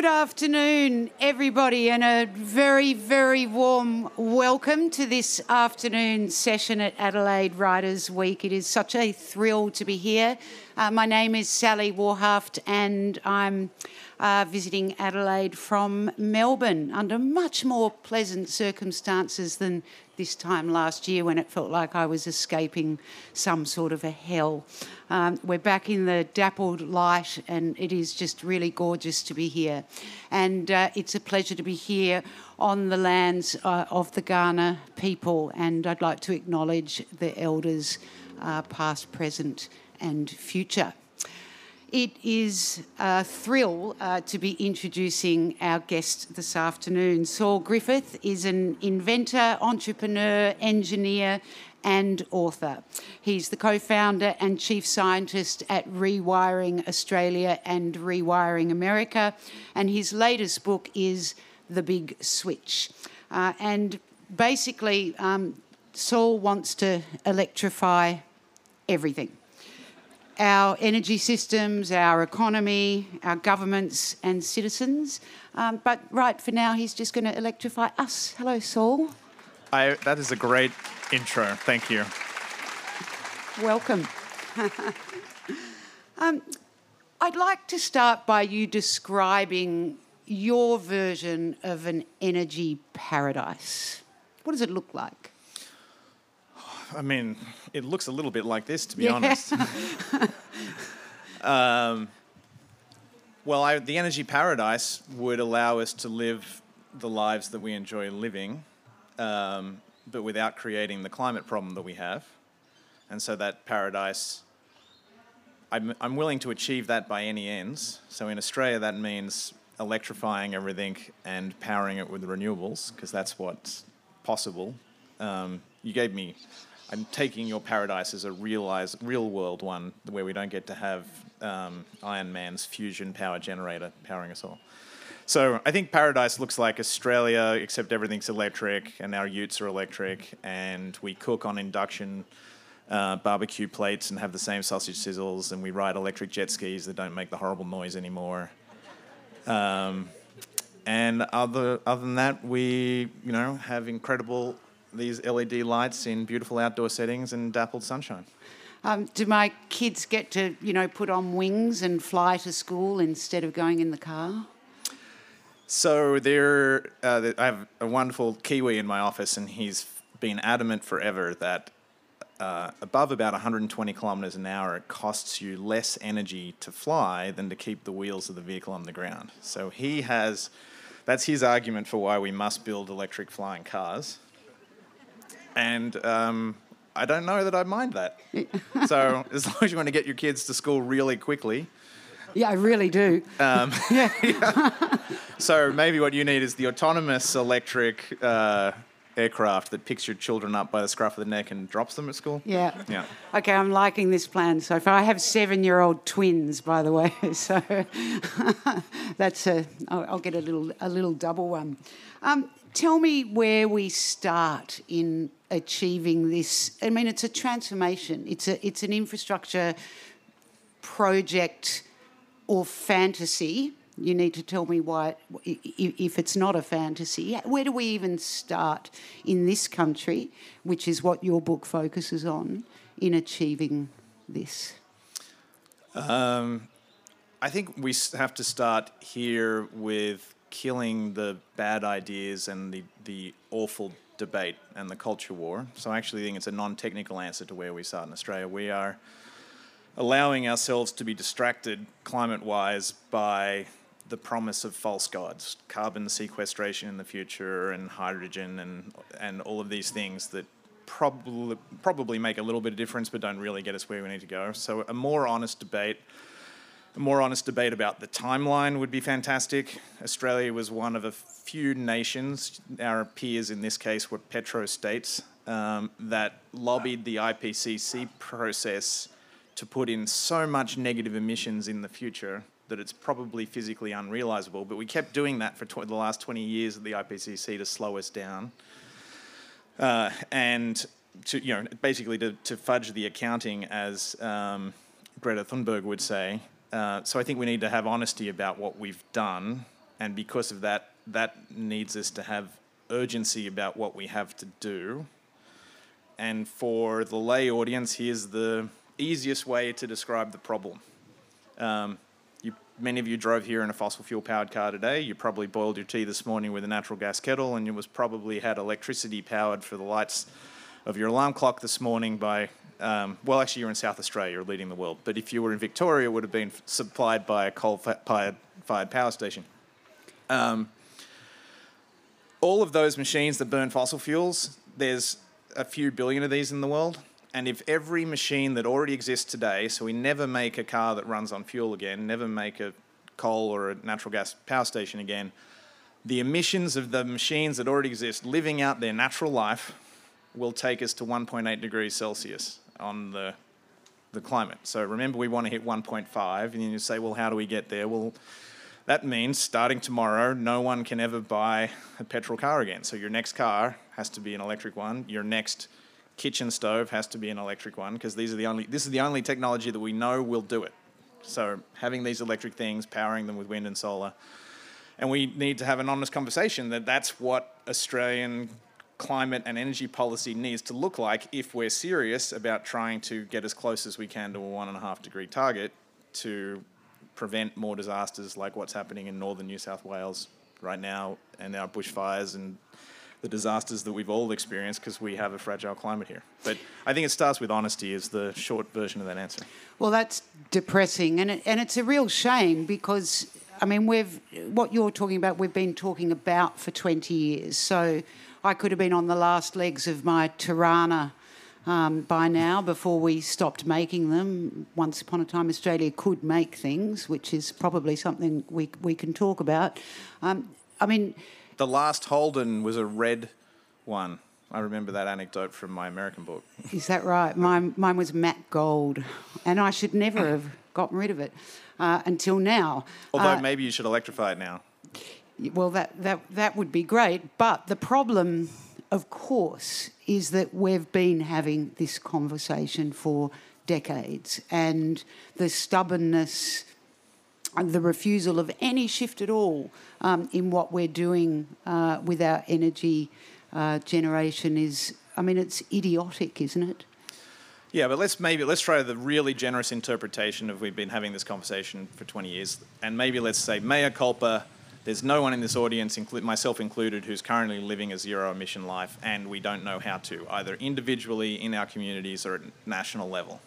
Good afternoon, everybody, and a very, very warm welcome to this afternoon session at Adelaide Writers Week. It is such a thrill to be here. Uh, my name is Sally Warhaft, and I'm uh, visiting Adelaide from Melbourne under much more pleasant circumstances than this time last year when it felt like I was escaping some sort of a hell. Um, we're back in the dappled light, and it is just really gorgeous to be here. And uh, it's a pleasure to be here on the lands uh, of the Kaurna people, and I'd like to acknowledge the elders, uh, past, present, and future. It is a thrill uh, to be introducing our guest this afternoon. Saul Griffith is an inventor, entrepreneur, engineer, and author. He's the co founder and chief scientist at Rewiring Australia and Rewiring America, and his latest book is The Big Switch. Uh, and basically, um, Saul wants to electrify everything our energy systems, our economy, our governments, and citizens. Um, but right for now, he's just going to electrify us. Hello, Saul. I, that is a great intro. Thank you. Welcome. um, I'd like to start by you describing your version of an energy paradise. What does it look like? I mean, it looks a little bit like this, to be yeah. honest. um, well, I, the energy paradise would allow us to live the lives that we enjoy living, um, but without creating the climate problem that we have. And so that paradise, I'm, I'm willing to achieve that by any ends. So in Australia, that means electrifying everything and powering it with renewables, because that's what's possible. Um, you gave me I'm taking your paradise as a realized, real world one where we don't get to have um, Iron Man's fusion power generator powering us all. So I think paradise looks like Australia, except everything's electric and our utes are electric, and we cook on induction uh, barbecue plates and have the same sausage sizzles, and we ride electric jet skis that don't make the horrible noise anymore. Um, and other other than that, we you know have incredible these LED lights in beautiful outdoor settings and dappled sunshine. Um, do my kids get to, you know, put on wings and fly to school instead of going in the car? So there, uh, I have a wonderful Kiwi in my office, and he's been adamant forever that uh, above about 120 kilometers an hour, it costs you less energy to fly than to keep the wheels of the vehicle on the ground. So he has, that's his argument for why we must build electric flying cars and um, I don't know that I mind that. so as long as you want to get your kids to school really quickly. Yeah, I really do. Um, yeah. yeah. So maybe what you need is the autonomous electric uh, aircraft that picks your children up by the scruff of the neck and drops them at school. Yeah. Yeah. Okay, I'm liking this plan so far. I have seven-year-old twins, by the way, so that's a. I'll, I'll get a little a little double one. Um, tell me where we start in achieving this? I mean, it's a transformation. It's a it's an infrastructure project or fantasy. You need to tell me why, if it's not a fantasy, where do we even start in this country, which is what your book focuses on, in achieving this? Um, I think we have to start here with killing the bad ideas and the, the awful debate and the culture war. So I actually think it's a non-technical answer to where we start in Australia. We are allowing ourselves to be distracted climate-wise by the promise of false gods, carbon sequestration in the future, and hydrogen, and and all of these things that probably probably make a little bit of difference, but don't really get us where we need to go. So a more honest debate a more honest debate about the timeline would be fantastic. Australia was one of a few nations, our peers in this case were petro-states, um, that lobbied the IPCC process to put in so much negative emissions in the future that it's probably physically unrealizable. But we kept doing that for tw- the last 20 years of the IPCC to slow us down. Uh, and to, you know, basically to, to fudge the accounting, as um, Greta Thunberg would say, uh, so I think we need to have honesty about what we've done and because of that, that needs us to have urgency about what we have to do. And for the lay audience, here's the easiest way to describe the problem. Um, you, many of you drove here in a fossil fuel powered car today. You probably boiled your tea this morning with a natural gas kettle, and you was probably had electricity powered for the lights of your alarm clock this morning by, um, well, actually, you're in South Australia, you're leading the world. But if you were in Victoria, it would have been supplied by a coal fired power station. Um, all of those machines that burn fossil fuels, there's a few billion of these in the world. And if every machine that already exists today, so we never make a car that runs on fuel again, never make a coal or a natural gas power station again, the emissions of the machines that already exist living out their natural life will take us to 1.8 degrees Celsius on the, the climate. So remember, we want to hit 1.5, and then you say, well, how do we get there? Well, that means starting tomorrow, no one can ever buy a petrol car again. So your next car has to be an electric one. Your next kitchen stove has to be an electric one because these are the only this is the only technology that we know will do it. So having these electric things, powering them with wind and solar, and we need to have an honest conversation that that's what Australian climate and energy policy needs to look like if we're serious about trying to get as close as we can to a one and a half degree target to prevent more disasters like what's happening in northern New South Wales right now and our bushfires and the disasters that we've all experienced because we have a fragile climate here. But I think it starts with honesty is the short version of that answer. Well, that's depressing, and it, and it's a real shame because I mean we've what you're talking about we've been talking about for 20 years. So I could have been on the last legs of my Torana. Um, by now, before we stopped making them, once upon a time Australia could make things, which is probably something we we can talk about. Um, I mean, the last Holden was a red one. I remember that anecdote from my American book. Is that right? Mine, mine was matte gold, and I should never have gotten rid of it uh, until now. Although uh, maybe you should electrify it now. Well, that, that, that would be great. But the problem, of course, is that we've been having this conversation for decades, and the stubbornness the refusal of any shift at all um, in what we're doing uh, with our energy uh, generation is, I mean, it's idiotic, isn't it? Yeah, but let's maybe let's try the really generous interpretation of we've been having this conversation for 20 years, and maybe let's say mea culpa. There's no one in this audience, myself included, who's currently living a zero emission life, and we don't know how to, either individually in our communities or at national level.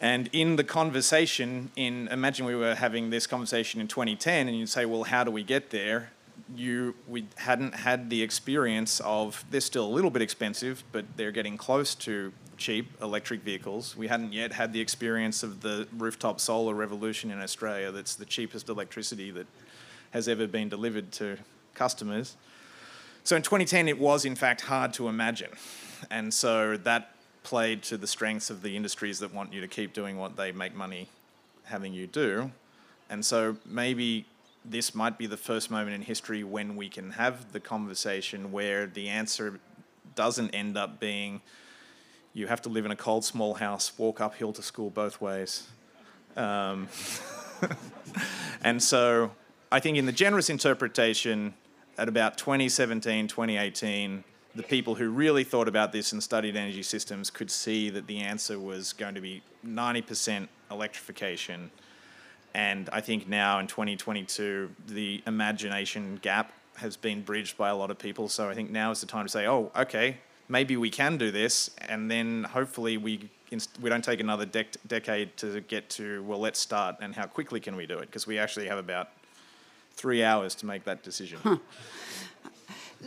And in the conversation, in imagine we were having this conversation in 2010, and you'd say, well, how do we get there? You we hadn't had the experience of they're still a little bit expensive, but they're getting close to cheap electric vehicles. We hadn't yet had the experience of the rooftop solar revolution in Australia. That's the cheapest electricity that has ever been delivered to customers. So in 2010, it was in fact hard to imagine, and so that played to the strengths of the industries that want you to keep doing what they make money having you do. And so maybe this might be the first moment in history when we can have the conversation where the answer doesn't end up being you have to live in a cold small house, walk uphill to school both ways. Um, and so I think in the generous interpretation, at about 2017, 2018, the people who really thought about this and studied energy systems could see that the answer was going to be 90% electrification. And I think now in 2022, the imagination gap has been bridged by a lot of people. So I think now is the time to say, oh, okay, maybe we can do this. And then hopefully we, we don't take another dec- decade to get to, well, let's start and how quickly can we do it? Because we actually have about three hours to make that decision. Huh.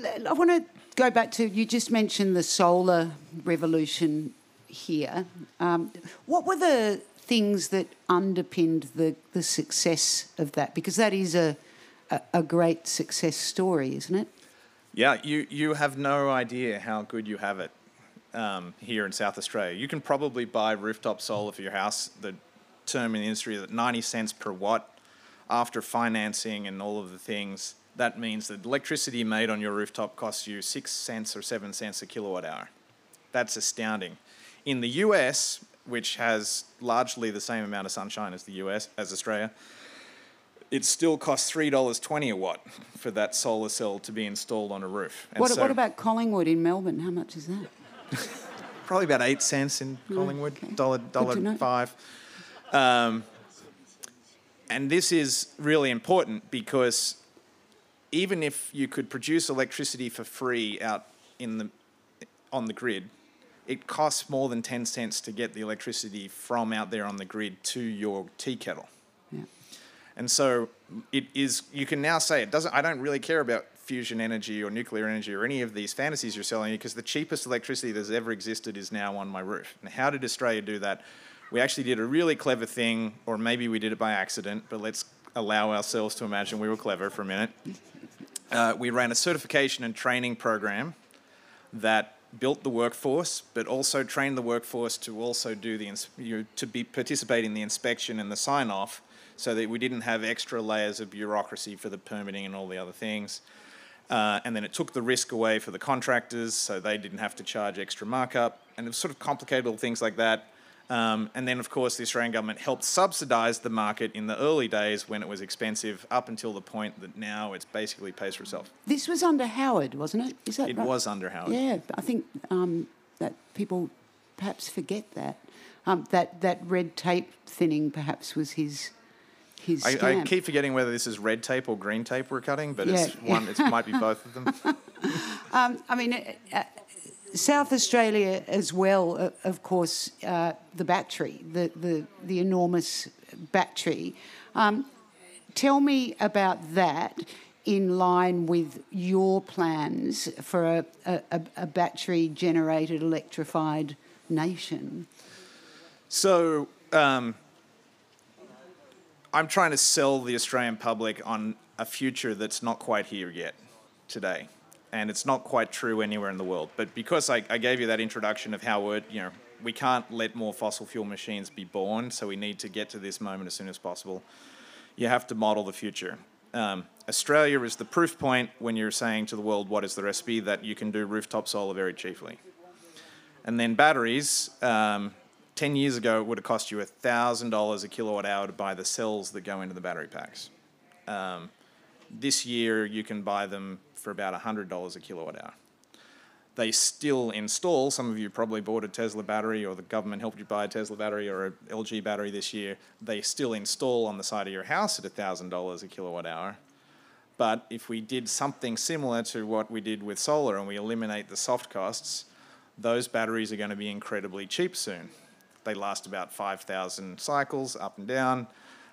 I want to go back to you just mentioned the solar revolution here. Um, what were the things that underpinned the, the success of that? Because that is a, a, a great success story, isn't it? Yeah, you, you have no idea how good you have it um, here in South Australia. You can probably buy rooftop solar for your house. The term in the industry is 90 cents per watt after financing and all of the things that means that electricity made on your rooftop costs you six cents or seven cents a kilowatt hour. That's astounding. In the US, which has largely the same amount of sunshine as the US, as Australia, it still costs $3.20 a watt for that solar cell to be installed on a roof. And What, so- what about Collingwood in Melbourne? How much is that? probably about eight cents in Collingwood, okay. dollar dollar five. Um, and this is really important because even if you could produce electricity for free out in the on the grid, it costs more than ten cents to get the electricity from out there on the grid to your tea kettle. Yeah. And so it is you can now say it doesn't I don't really care about fusion energy or nuclear energy or any of these fantasies you're selling because the cheapest electricity that's ever existed is now on my roof. And how did Australia do that? We actually did a really clever thing, or maybe we did it by accident, but let's allow ourselves to imagine we were clever for a minute. Uh, we ran a certification and training program that built the workforce, but also trained the workforce to also do the ins- you know, to be participate in the inspection and the sign off, so that we didn't have extra layers of bureaucracy for the permitting and all the other things. Uh, and then it took the risk away for the contractors, so they didn't have to charge extra markup, and it was sort of complicated little things like that. Um, and then, of course, the Australian government helped subsidise the market in the early days when it was expensive, up until the point that now it's basically pays for itself. This was under Howard, wasn't it? Is that It right? was under Howard. Yeah, I think um, that people perhaps forget that. Um, that that red tape thinning perhaps was his his I, I keep forgetting whether this is red tape or green tape we're cutting, but it's Yeah. one. It might be both of them. I mean, uh, South Australia as well, of course, uh, the battery, the, the, the enormous battery. Um, tell me about that in line with your plans for a, a, a- a battery generated electrified nation. So um, I'm trying to sell the Australian public on a future that's not quite here yet today. And it's not quite true anywhere in the world. But because I, I gave you that introduction of how we're, you know, we can't let more fossil fuel machines be born, so we need to get to this moment as soon as possible. You have to model the future. Um, Australia is the proof point when you're saying to the world what is the recipe that you can do rooftop solar very cheaply. And then batteries, um, 10 years ago, it would have cost you $1,000 a kilowatt hour to buy the cells that go into the battery packs. Um, this year, you can buy them for about $100 a kilowatt hour. They still install, some of you probably bought a Tesla battery or the government helped you buy a Tesla battery or a LG battery this year. They still install on the side of your house at $1,000 a kilowatt hour. But if we did something similar to what we did with solar and we eliminate the soft costs, those batteries are going to be incredibly cheap soon. They last about 5,000 cycles up and down.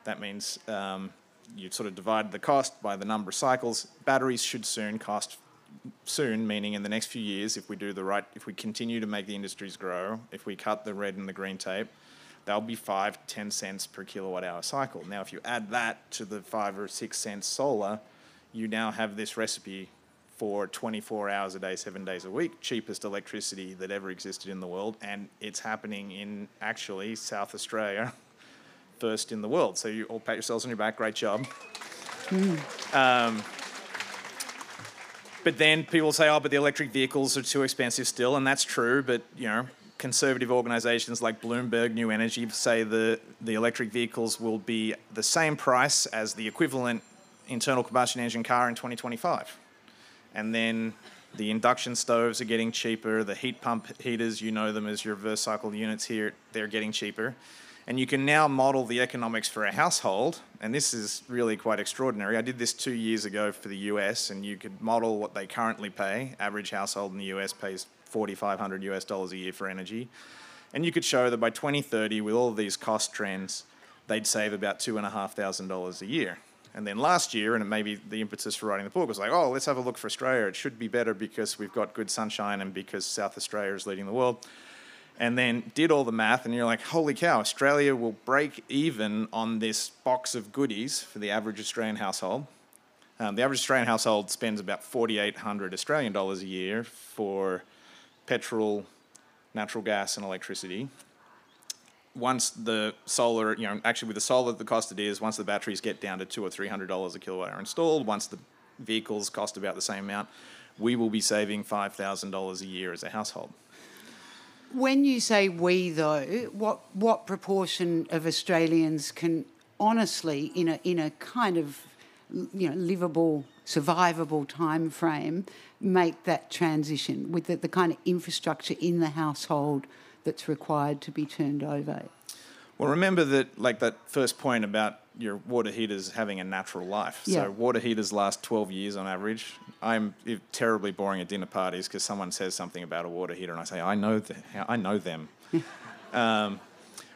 That means um, you sort of divide the cost by the number of cycles. Batteries should soon cost soon, meaning in the next few years, if we do the right, if we continue to make the industries grow, if we cut the red and the green tape, they'll be five, ten cents per kilowatt hour cycle. Now, if you add that to the five or six cents solar, you now have this recipe for 24 hours a day, seven days a week, cheapest electricity that ever existed in the world, and it's happening in actually South Australia, first in the world. So you all pat yourselves on your back. Great job. Um, but then people say, "Oh, but the electric vehicles are too expensive still," and that's true. But you know, conservative organisations like Bloomberg New Energy say the the electric vehicles will be the same price as the equivalent internal combustion engine car in 2025. And then the induction stoves are getting cheaper. The heat pump heaters, you know them as your reverse cycle units here, they're getting cheaper. And you can now model the economics for a household, and this is really quite extraordinary. I did this two years ago for the US, and you could model what they currently pay. Average household in the US pays 4,500 US dollars a year for energy. And you could show that by 2030, with all of these cost trends, they'd save about $2,500 a year. And then last year, and it may be the impetus for writing the book, was like, oh, let's have a look for Australia. It should be better because we've got good sunshine and because South Australia is leading the world. And then did all the math, and you're like, holy cow, Australia will break even on this box of goodies for the average Australian household. Um, the average Australian household spends about 4,800 Australian dollars a year for petrol, natural gas, and electricity once the solar, you know, actually with the solar, the cost it is, once the batteries get down to two or three hundred dollars a kilowatt hour installed, once the vehicles cost about the same amount, we will be saving five thousand dollars a year as a household. When you say we, though, what what proportion of Australians can honestly, in a in a kind of you know livable, survivable time frame, make that transition with the, the kind of infrastructure in the household that's required to be turned over. Well, remember that, like that first point about your water heaters having a natural life. Yeah. So water heaters last 12 years on average. I'm terribly boring at dinner parties because someone says something about a water heater and I say, I know, th- I know them. um,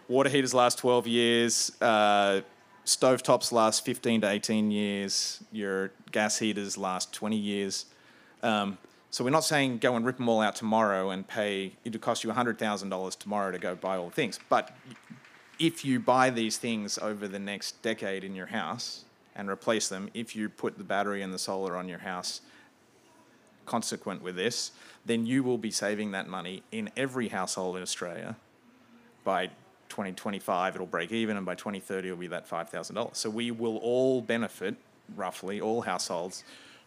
water heaters last 12 years. Uh, stovetops last 15 to 18 years. Your gas heaters last 20 years. Um, so we're not saying go and rip them all out tomorrow and pay, it'll cost you $100,000 tomorrow to go buy all the things. But if you buy these things over the next decade in your house and replace them, if you put the battery and the solar on your house consequent with this, then you will be saving that money in every household in Australia. By 2025, it'll break even, and by 2030, it'll be that $5,000. So we will all benefit, roughly, all households,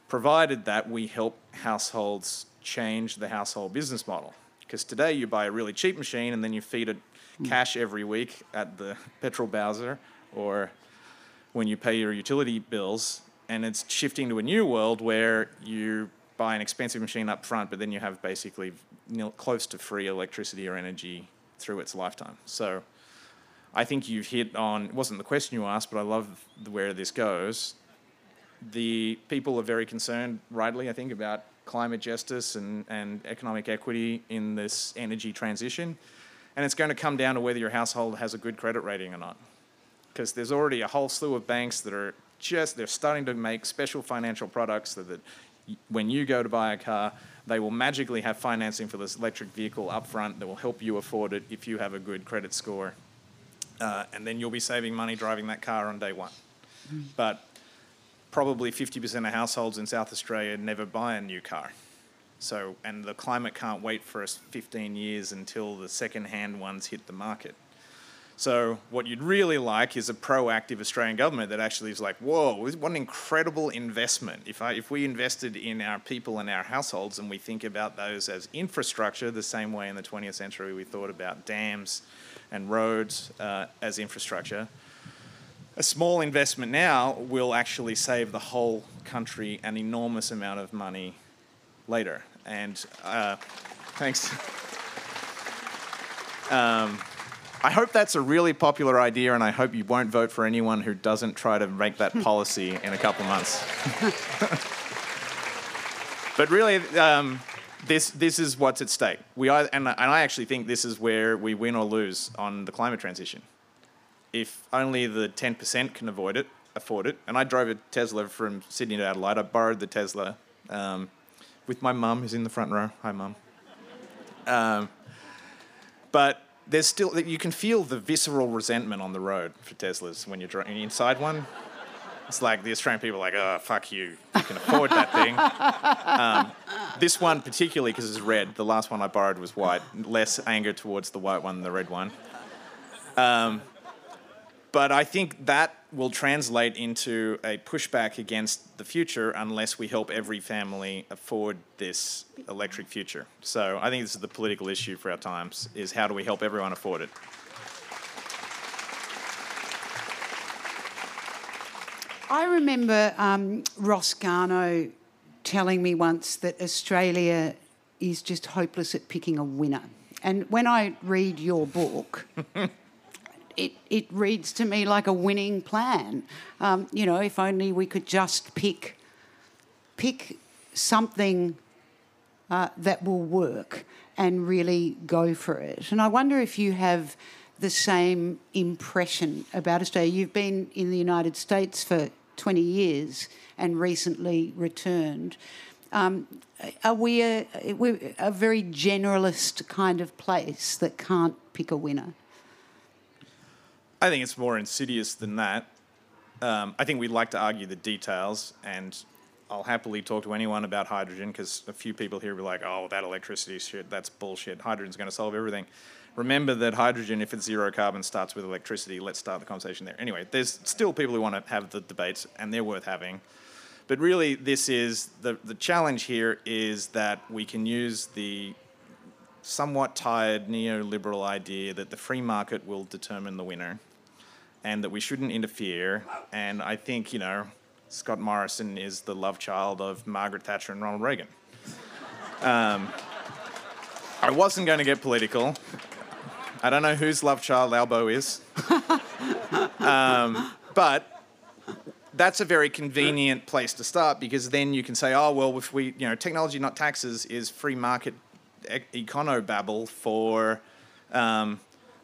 provided that we help households change the household business model. Because today you buy a really cheap machine and then you feed it Hmm. cash every week at the petrol bowser or when you pay your utility bills. And it's shifting to a new world where you buy an expensive machine up front, but then you have basically close to free electricity or energy through its lifetime. So I think you've hit on, it wasn't the question you asked, but I love where this goes. The people are very concerned, rightly, I think, about climate justice and, and economic equity in this energy transition. And it's going to come down to whether your household has a good credit rating or not. Because there's already a whole slew of banks that are just, they're starting to make special financial products so that when you go to buy a car, they will magically have financing for this electric vehicle up front that will help you afford it if you have a good credit score. Uh, and then you'll be saving money driving that car on day one. Mm. But probably 50% of households in South Australia never buy a new car. So, and the climate can't wait for us 15 years until the second-hand ones hit the market. So, what you'd really like is a proactive Australian government that actually is like, whoa, what an incredible investment. If, I, if we invested in our people and our households and we think about those as infrastructure, the same way in the 20th century we thought about dams and roads uh, as infrastructure, a small investment now will actually save the whole country an enormous amount of money later. And uh, thanks. Um, I hope that's a really popular idea, and I hope you won't vote for anyone who doesn't try to make that policy in a couple months. but really, um, this this is what's at stake. We are, and, and I actually think this is where we win or lose on the climate transition. If only the ten percent can avoid it, afford it, and I drove a Tesla from Sydney to Adelaide. I borrowed the Tesla um, with my mum, who's in the front row. Hi, mum. Um, but there's still you can feel the visceral resentment on the road for Teslas when you're driving inside one. It's like the Australian people are like, oh, fuck you. You can afford that thing. Um, this one, particularly because it's red, the last one I borrowed was white. Less anger towards the white one than the red one. Um, but I think that will translate into a pushback against the future unless we help every family afford this electric future. So I think this is the political issue for our times: is how do we help everyone afford it? I remember um, Ross Garnaut telling me once that Australia is just hopeless at picking a winner. And when I read your book, it, it reads to me like a winning plan. Um, you know, if only we could just pick pick something uh, that will work and really go for it. And I wonder if you have the same impression about Australia. You've been in the United States for 20 years and recently returned. Um, are we a, a very generalist kind of place that can't pick a winner? I think it's more insidious than that. Um, I think we'd like to argue the details, and I'll happily talk to anyone about hydrogen because a few people here will be like, oh, that electricity shit, that's bullshit. Hydrogen's going to solve everything. Remember that hydrogen, if it's zero carbon, starts with electricity. Let's start the conversation there. Anyway, there's still people who want to have the debates, and they're worth having. But really, this is the, the challenge here is that we can use the somewhat tired neoliberal idea that the free market will determine the winner and that we shouldn't interfere. And I think, you know, Scott Morrison is the love child of Margaret Thatcher and Ronald Reagan. Um, I wasn't going to get political. I don't know whose love child Albo is. um, but that's a very convenient place to start because then you can say, oh, well, if we, you know, technology, not taxes, is free market econo babble for um,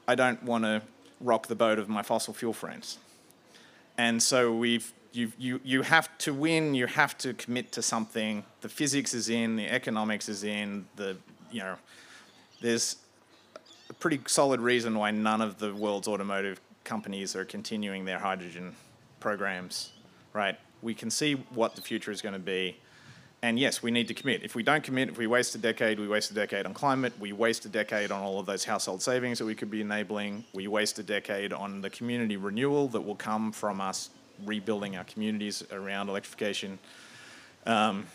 I don't want to rock the boat of my fossil fuel friends. And so we've you, you, you have to win, you have to commit to something. The physics is in, the economics is in, the you know, there's a pretty solid reason why none of the world's automotive companies are continuing their hydrogen programs, right? We can see what the future is going to be. And yes, we need to commit. If we don't commit, if we waste a decade, we waste a decade on climate, we waste a decade on all of those household savings that we could be enabling, we waste a decade on the community renewal that will come from us rebuilding our communities around electrification. Um,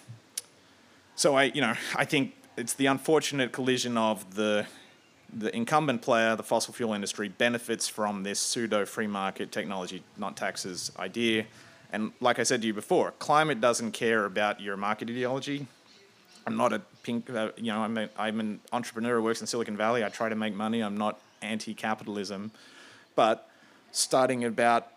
so I, you know, I think it's the unfortunate collision of the the incumbent player, the fossil fuel industry, benefits from this pseudo free market technology, not taxes idea. And like I said to you before, climate doesn't care about your market ideology. I'm not a pink, uh, you know, I'm, a, I'm an entrepreneur who works in Silicon Valley. I try to make money. I'm not anti capitalism. But starting about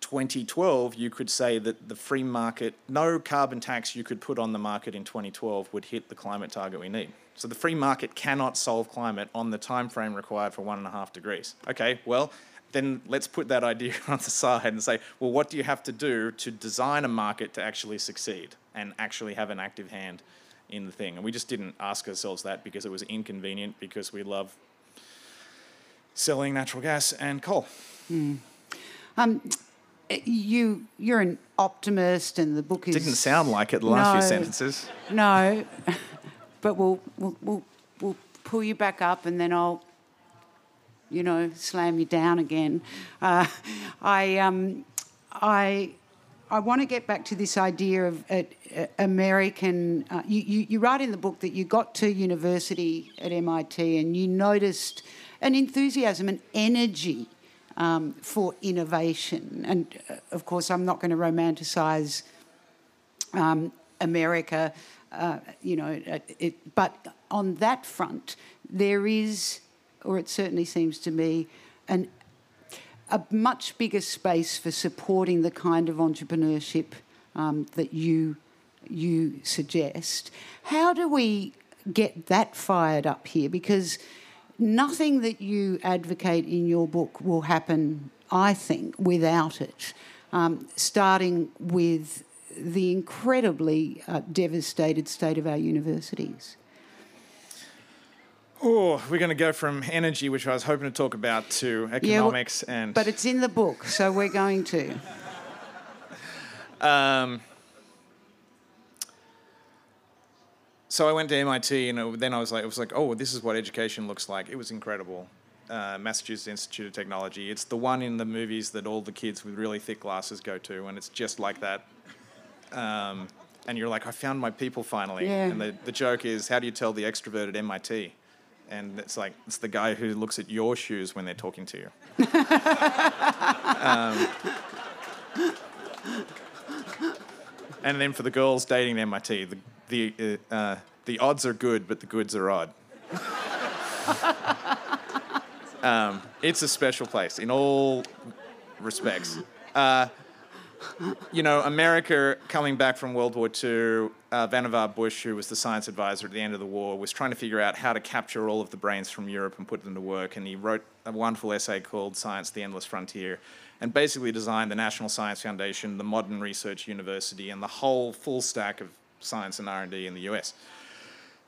2012, you could say that the free market, no carbon tax you could put on the market in 2012 would hit the climate target we need. So the free market cannot solve climate on the time frame required for one and a half degrees. Okay, well, then let's put that idea on the side and say, well, what do you have to do to design a market to actually succeed and actually have an active hand in the thing? And we just didn't ask ourselves that because it was inconvenient because we love selling natural gas and coal. Mm. Um, you you're an optimist, and the book is didn't sound like it. The last no, few sentences. No, but we'll, we'll we'll we'll pull you back up, and then I'll you know slam you down again. Uh, I um I. I want to get back to this idea of uh, American. Uh, you, you, you write in the book that you got to university at MIT and you noticed an enthusiasm, an energy um, for innovation. And uh, of course, I'm not going to romanticize um, America, uh, you know, uh, it, but on that front, there is, or it certainly seems to me, an, a much bigger space for supporting the kind of entrepreneurship um, that you you suggest. How do we get that fired up here? Because nothing that you advocate in your book will happen, I think, without it. Um, starting with the incredibly uh, devastated state of our universities. Oh, we're going to go from energy, which I was hoping to talk about, to economics yeah, and. But it's in the book, so we're going to. um, so I went to MIT, and then I was like, it was like, oh, this is what education looks like. It was incredible. Uh, Massachusetts Institute of Technology. It's the one in the movies that all the kids with really thick glasses go to, and it's just like that. Um, and you're like, I found my people finally. Yeah. And the, the joke is, how do you tell the extrovert at MIT? And it's like, it's the guy who looks at your shoes when they're talking to you. um, and then for the girls dating MIT, the the uh, uh, the odds are good, but the goods are odd. um, it's a special place in all respects. Uh, you know, America coming back from World War II, uh, Vannevar Bush, who was the science advisor at the end of the war, was trying to figure out how to capture all of the brains from Europe and put them to work. And he wrote a wonderful essay called Science, the Endless Frontier, and basically designed the National Science Foundation, the Modern Research University, and the whole full stack of science and R&D in the US.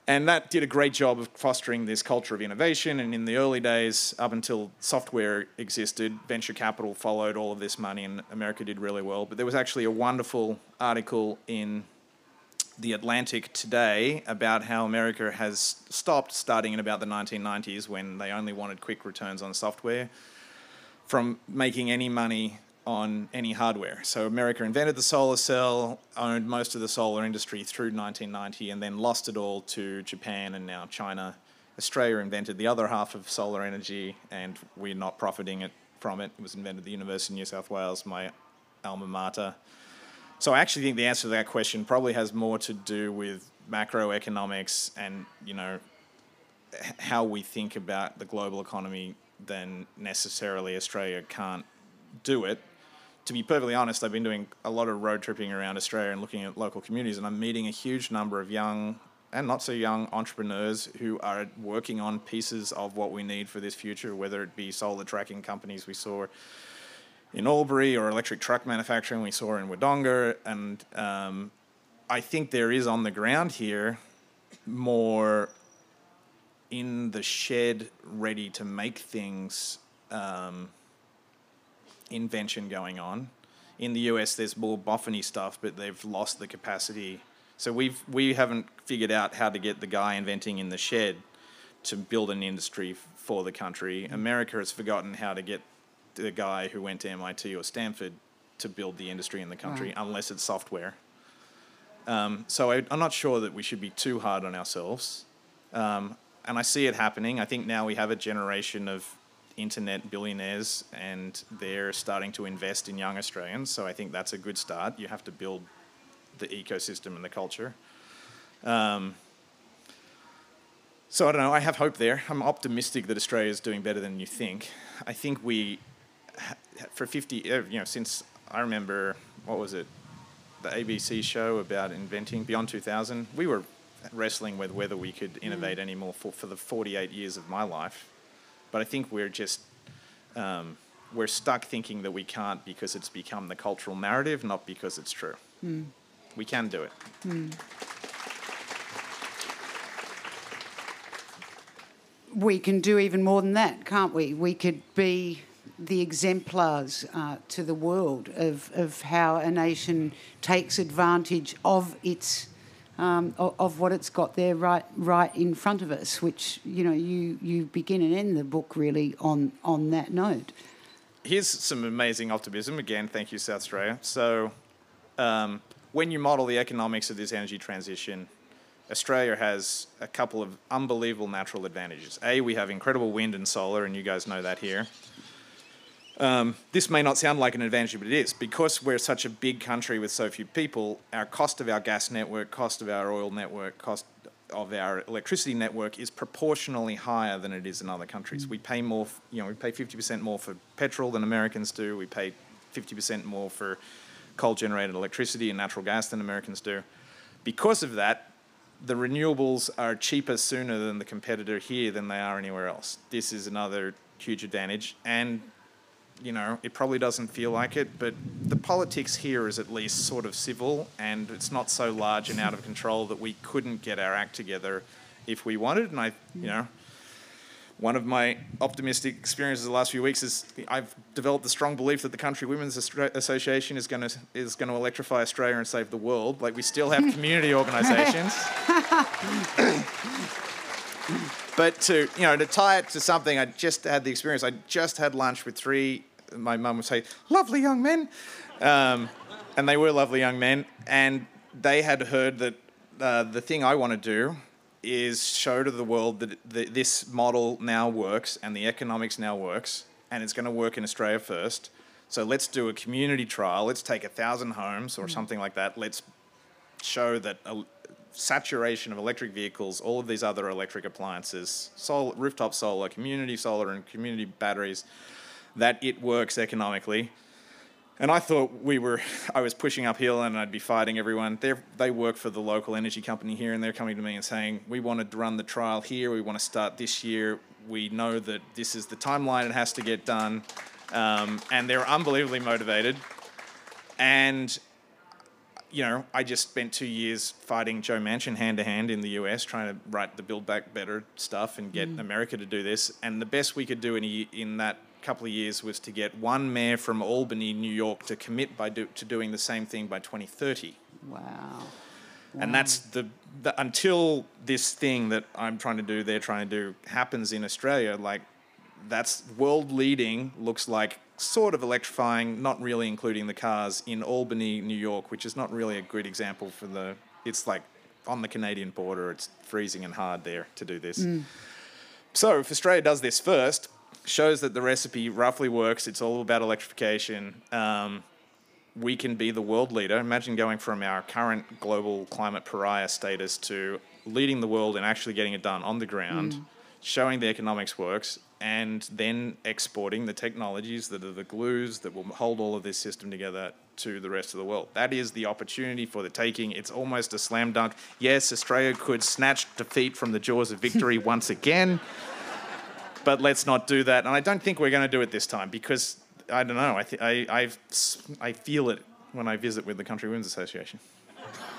And that did a great job of fostering this culture of innovation. And in the early days, up until software existed, venture capital followed all of this money, and America did really well. But there was actually a wonderful article in the Atlantic today about how America has stopped starting in about the 1990s when they only wanted quick returns on software from making any money on any hardware. So America invented the solar cell, owned most of the solar industry through 1990, and then lost it all to Japan and now China. Australia invented the other half of solar energy, and we're not profiting it from it. It was invented at the University of New South Wales, my alma mater. So I actually think the answer to that question probably has more to do with macroeconomics and you know how we think about the global economy than necessarily Australia can't do it. To be perfectly honest, I've been doing a lot of road tripping around Australia and looking at local communities, and I'm meeting a huge number of young and not so young entrepreneurs who are working on pieces of what we need for this future, whether it be solar tracking companies we saw in Albury or electric truck manufacturing we saw in Wodonga. And um, I think there is on the ground here more in the shed ready to make things um, invention going on. In the US, there's more boffiny stuff, but they've lost the capacity. So we've we haven't figured out how to get the guy inventing in the shed to build an industry for the country. America has forgotten how to get the guy who went to MIT or Stanford to build the industry in the country, right. unless it's software. Um, so I, am not sure that we should be too hard on ourselves. Um, and I see it happening. I think now we have a generation of internet billionaires and they're starting to invest in young Australians. So I think that's a good start. You have to build the ecosystem and the culture. Um, so I don't know. I have hope there. I'm optimistic that Australia is doing better than you think. I think we, for 50, uh, you know, since I remember, what was it, the ABC show about inventing Beyond 2000, we were wrestling with whether we could innovate mm. anymore for, for the 48 years of my life. But I think we're just um, we're stuck thinking that we can't because it's become the cultural narrative, not because it's true. Mm. We can do it. Mm. We can do even more than that, can't we? We could be the exemplars uh, to the world of, of how a nation takes advantage of its um, of, of, what it's got there right right in front of us, which you know you you begin and end the book really on on that note. Here's some amazing optimism again. Thank you, South Australia. So, um, when you model the economics of this energy transition, Australia has a couple of unbelievable natural advantages. A, we have incredible wind and solar, and you guys know that here. Um, this may not sound like an advantage, but it is. Because we're such a big country with so few people, our cost of our gas network, cost of our oil network, cost of our electricity network is proportionally higher than it is in other countries. Mm. We pay more, you know, we pay 50% more for petrol than Americans do. We pay 50% more for coal generated electricity and natural gas than Americans do. Because of that, the renewables are cheaper sooner than the competitor here than they are anywhere else. This is another huge advantage. And you know, it probably doesn't feel like it, but the politics here is at least sort of civil and it's not so large and out of control that we couldn't get our act together if we wanted. And I, you know, one of my optimistic experiences the last few weeks is I've developed the strong belief that the Country Women's Association is going to is going to electrify Australia and save the world. Like we still have community organisations. but to you know to tie it to something, I just had the experience. I just had lunch with three my mum would say, lovely young men. Um, and they were lovely young men. And they had heard that uh, the thing I want to do is show to the world that this model now works and the economics now works and it's going to work in Australia first. So let's do a community trial. Let's take a thousand homes or mm. something like that. Let's show that a saturation of electric vehicles, all of these other electric appliances, sol- rooftop solar, community solar, and community batteries that it works economically. And I thought we were, I was pushing uphill and I'd be fighting everyone. they they work for the local energy company here and they're coming to me and saying, we want to run the trial here, we want to start this year. We know that this is the timeline it has to get done. Um, and they're unbelievably motivated. And, you know, I just spent two years fighting Joe Manchin hand to hand in the US, trying to write the Build Back Better stuff and get mm. America to do this. And the best we could do in, a, in that couple of years was to get one mayor from Albany, New York, to commit by do, to doing the same thing by 2030. Wow. wow. And that's the, the until this thing that I'm trying to do, they're trying to do happens in Australia. Like that's world leading. Looks like sort of electrifying, not really including the cars in Albany, New York, which is not really a good example for the. It's like on the Canadian border. It's freezing and hard there to do this. Mm. So if Australia does this first, shows that the recipe roughly works. It's all about electrification. Um, we can be the world leader. Imagine going from our current global climate pariah status to leading the world and actually getting it done on the ground, mm. showing the economics works, and then exporting the technologies that are the glues that will hold all of this system together to the rest of the world. That is the opportunity for the taking. It's almost a slam dunk. Yes, Australia could snatch defeat from the jaws of victory once again, but let's not do that. And I don't think we're going to do it this time because I don't know. I, th- I, I, I feel it when I visit with the Country Women's Association.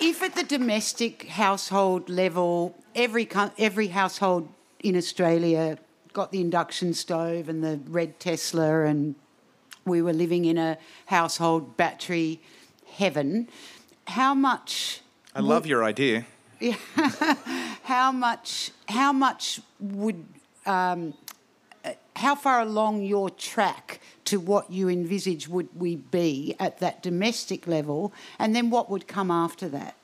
if at the domestic household level, every every household in Australia got the induction stove and the red Tesla, and we were living in a household battery heaven, how much? I love your idea. how much? How much would? Um, how far along your track to what you envisage would we be at that domestic level, and then what would come after that?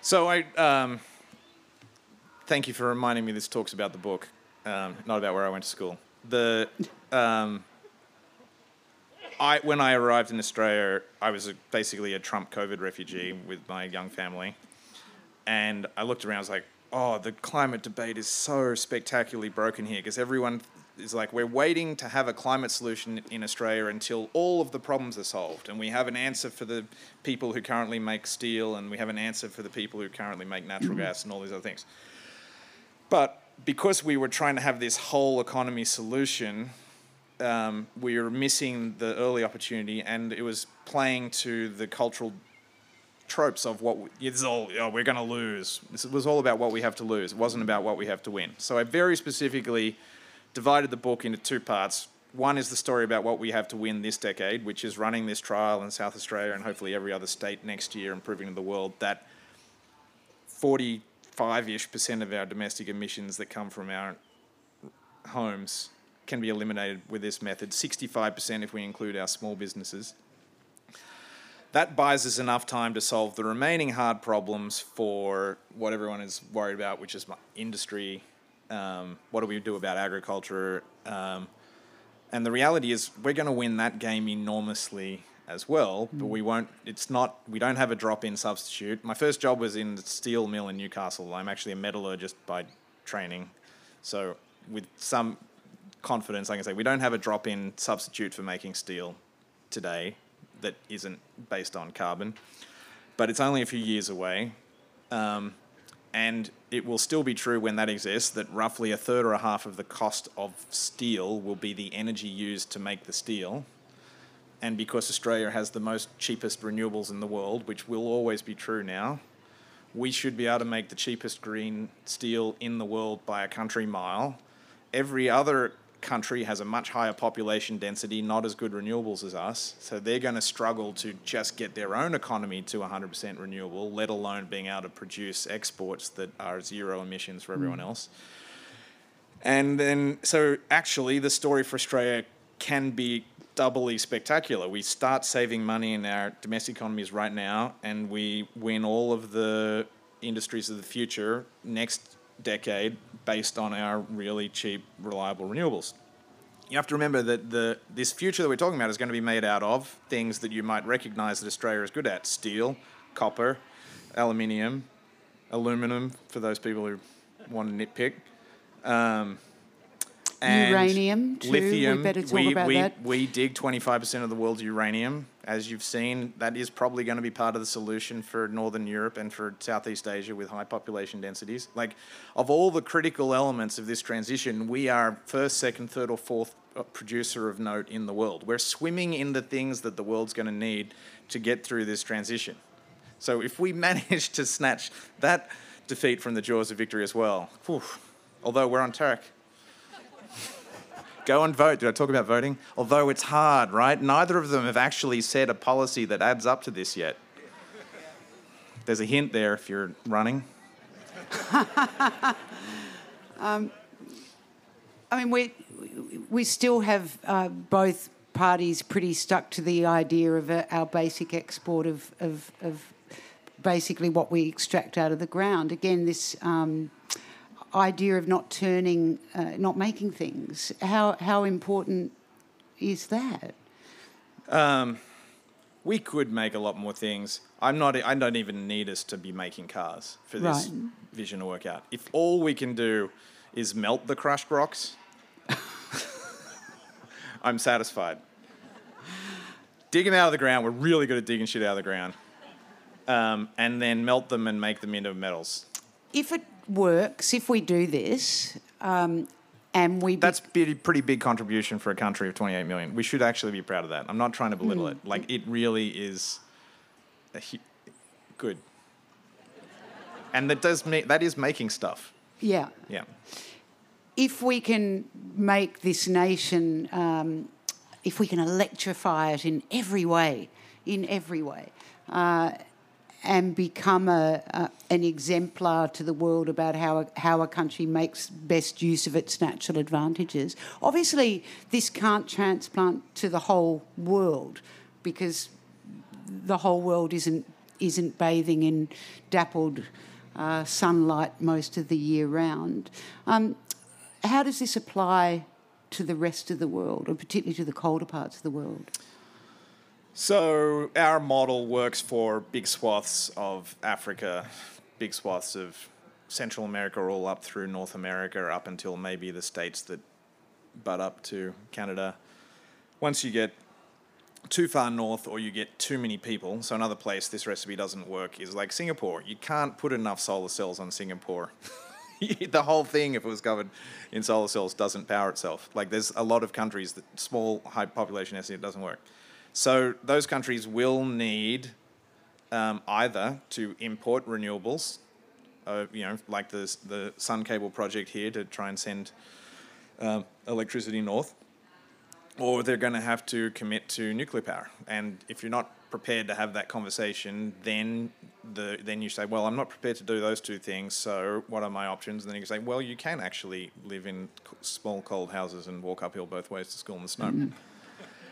So I um, thank you for reminding me. This talks about the book, um, not about where I went to school. The um, I when I arrived in Australia, I was a, basically a Trump COVID refugee with my young family, and I looked around. I was like, "Oh, the climate debate is so spectacularly broken here because everyone is like we're waiting to have a climate solution in Australia until all of the problems are solved, and we have an answer for the people who currently make steel, and we have an answer for the people who currently make natural gas, and all these other things. But because we were trying to have this whole economy solution, um, we were missing the early opportunity, and it was playing to the cultural tropes of what we, it's all oh, we're going to lose. This was all about what we have to lose. It wasn't about what we have to win. So I very specifically divided the book into two parts. One is the story about what we have to win this decade, which is running this trial in South Australia and hopefully every other state next year and proving to the world that 45 ish percent of our domestic emissions that come from our homes can be eliminated with this method, 65% if we include our small businesses. That buys us enough time to solve the remaining hard problems for what everyone is worried about, which is industry, um, what do we do about agriculture? Um, and the reality is, we're going to win that game enormously as well, but we won't. It's not. We don't have a drop-in substitute. My first job was in the steel mill in Newcastle. I'm actually a metallurgist by training, so with some confidence, I can say we don't have a drop-in substitute for making steel today that isn't based on carbon, but it's only a few years away. Um, and it will still be true when that exists that roughly a third or a half of the cost of steel will be the energy used to make the steel. And because Australia has the most cheapest renewables in the world, which will always be true now, we should be able to make the cheapest green steel in the world by a country mile. Every other country has a much higher population density, not as good renewables as us. So they're going to struggle to just get their own economy to 100% renewable, let alone being able to produce exports that are zero emissions for everyone mm. else. And then, so actually, the story for Australia can be doubly spectacular. We start saving money in our domestic economies right now, and we win all of the industries of the future next decade based on our really cheap, reliable renewables. You have to remember that the this future that we're talking about is going to be made out of things that you might recognize that Australia is good at: steel, copper, aluminium, aluminum. For those people who want to nitpick, um, and uranium too. Lithium. We we, about we, that. We dig 25% of the world's uranium. As you've seen, that is probably going to be part of the solution for Northern Europe and for Southeast Asia with high population densities. Like, of all the critical elements of this transition, we are first, second, third, or fourth uh, producer of note in the world. We're swimming in the things that the world's going to need to get through this transition. So if we manage to snatch that defeat from the jaws of victory as well, whew, although we're on track Go and vote. Did I talk about voting? Although it's hard, right? Neither of them have actually set a policy that adds up to this yet. There's a hint there if you're running. um, I mean, we we still have uh, both parties pretty stuck to the idea of uh, our basic export of, of, of basically what we extract out of the ground. Again, this um, idea of not turning, uh, not making things. How how important is that? Um, we could make a lot more things. I'm not. I don't even need us to be making cars for this Right. vision to work out. If all we can do is melt the crushed rocks, I'm satisfied. Digging out of the ground, we're really good at digging shit out of the ground, um, and then melt them and make them into metals. If it works, if we do this, um, and we be- That's a pretty big contribution for a country of 28 million. We should actually be proud of that. I'm not trying to belittle it. Like it really is a hu- good. And that does make that is making stuff. yeah. Yeah. if we can make this nation, um, if we can electrify it in every way, in every way, uh, and become a, a, an exemplar to the world about how a, how a country makes best use of its natural advantages. Obviously, this can't transplant to the whole world because the whole world isn't isn't bathing in dappled uh, sunlight most of the year round. Um, how does this apply to the rest of the world, or particularly to the colder parts of the world? So our model works for big swaths of Africa, big swaths of Central America, all up through North America, up until maybe the states that butt up to Canada. Once you get too far north or you get too many people, so another place this recipe doesn't work is like Singapore. You can't put enough solar cells on Singapore. the whole thing, if it was covered in solar cells, doesn't power itself. Like there's a lot of countries that small, high population it doesn't work. So those countries will need um, either to import renewables, uh, you know, like the the Sun Cable project here to try and send um, electricity north, or they're going to have to commit to nuclear power. And if you're not prepared to have that conversation, then the then you say, well, I'm not prepared to do those two things. So what are my options? And then you say, well, you can actually live in small cold houses and walk uphill both ways to school in the snow.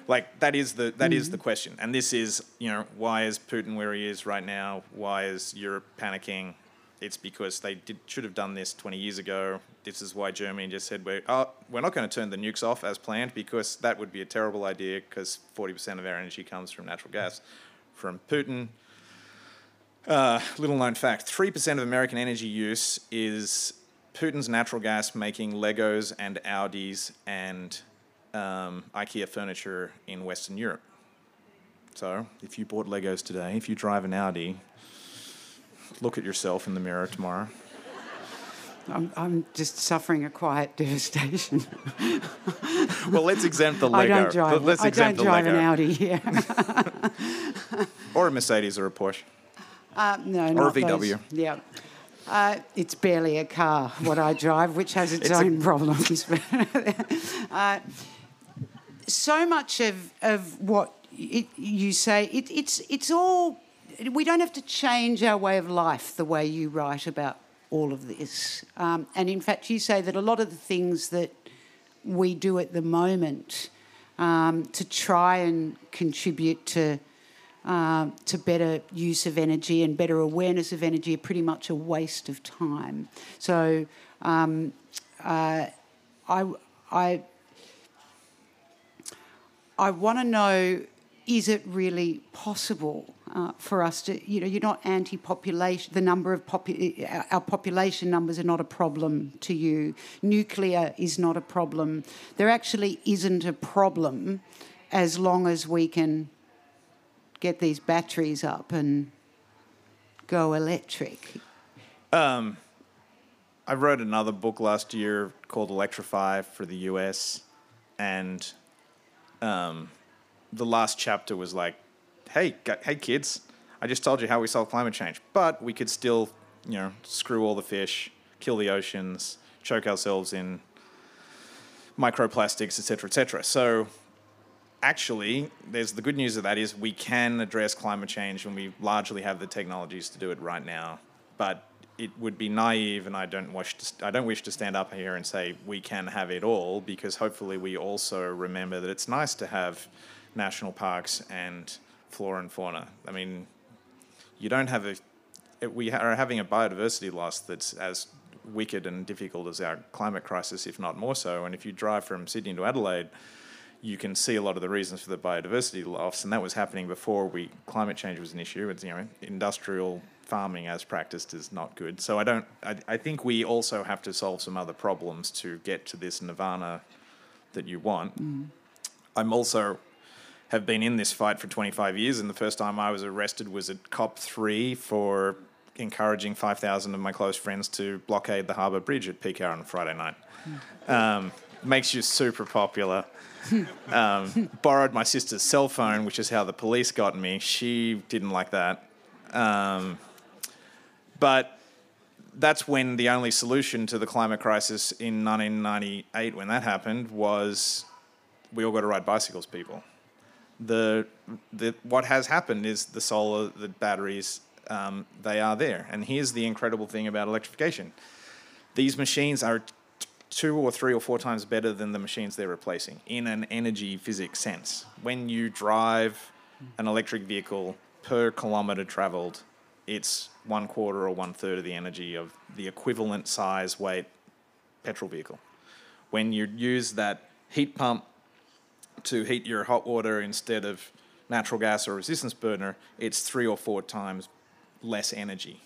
Like that is the that is the question, and this is you know why is Putin where he is right now? Why is Europe panicking? It's because they did, should have done this 20 years ago. This is why Germany just said we're oh, we're not going to turn the nukes off as planned because that would be a terrible idea because 40% of our energy comes from natural gas. From Putin, uh, little known fact: three percent of American energy use is Putin's natural gas making Legos and Audis and um, IKEA furniture in Western Europe. So, if you bought Legos today, if you drive an Audi, look at yourself in the mirror tomorrow. I'm, I'm just suffering a quiet devastation. Well, let's exempt the I Lego. don't drive. Let's I don't the drive Lego. an Audi. Yeah. Or a Mercedes or a Porsche. Uh, no, Or a not those. VW. Yeah. Uh, it's barely a car, what I drive, which has its, It's a- own problems. uh, so much of, of what it, you say, it, it's, it's all, we don't have to change our way of life the way you write about all of this. Um, and in fact, you say that a lot of the things that we do at the moment um, to try and contribute to uh, to better use of energy and better awareness of energy are pretty much a waste of time. So um, uh, I I I want to know is it really possible uh, for us to, you know, you're not anti population, the number of popu- our- our population numbers are not a problem to you. Nuclear is not a problem. There actually isn't a problem as long as we can get these batteries up and go electric. I wrote another book last year called Electrify for the US, and um, the last chapter was like, "Hey, hey, kids, I just told you how we solve climate change, but we could still, you know, screw all the fish, kill the oceans, choke ourselves in microplastics, etc., etc." So actually, there's the good news of that is we can address climate change and we largely have the technologies to do it right now. But it would be naive, and I don't wish to, I don't wish to stand up here and say we can have it all, because hopefully we also remember that it's nice to have national parks and flora and fauna. I mean, you don't have a we are having a biodiversity loss that's as wicked and difficult as our climate crisis, if not more so. And if you drive from Sydney to Adelaide, you can see a lot of the reasons for the biodiversity loss, and that was happening before we climate change was an issue. It's you know industrial farming as practiced is not good. So I don't. I, I think we also have to solve some other problems to get to this nirvana that you want. I'm also have been in this fight for 25 years, and the first time I was arrested was at COP three for encouraging 5,000 of my close friends to blockade the Harbour Bridge at peak hour on Friday night. Um, makes you super popular. um, borrowed my sister's cell phone, which is how the police got me. She didn't like that. Um, but that's when the only solution to the climate crisis in 1998, when that happened, was we all got to ride bicycles, people. The, the what has happened is the solar, the batteries, um, they are there. And here's the incredible thing about electrification: these machines are t- two or three or four times better than the machines they're replacing in an energy physics sense. When you drive an electric vehicle per kilometer traveled, it's one quarter or one third of the energy of the equivalent size weight petrol vehicle. When you use that heat pump to heat your hot water instead of natural gas or resistance burner, it's three or four times less energy.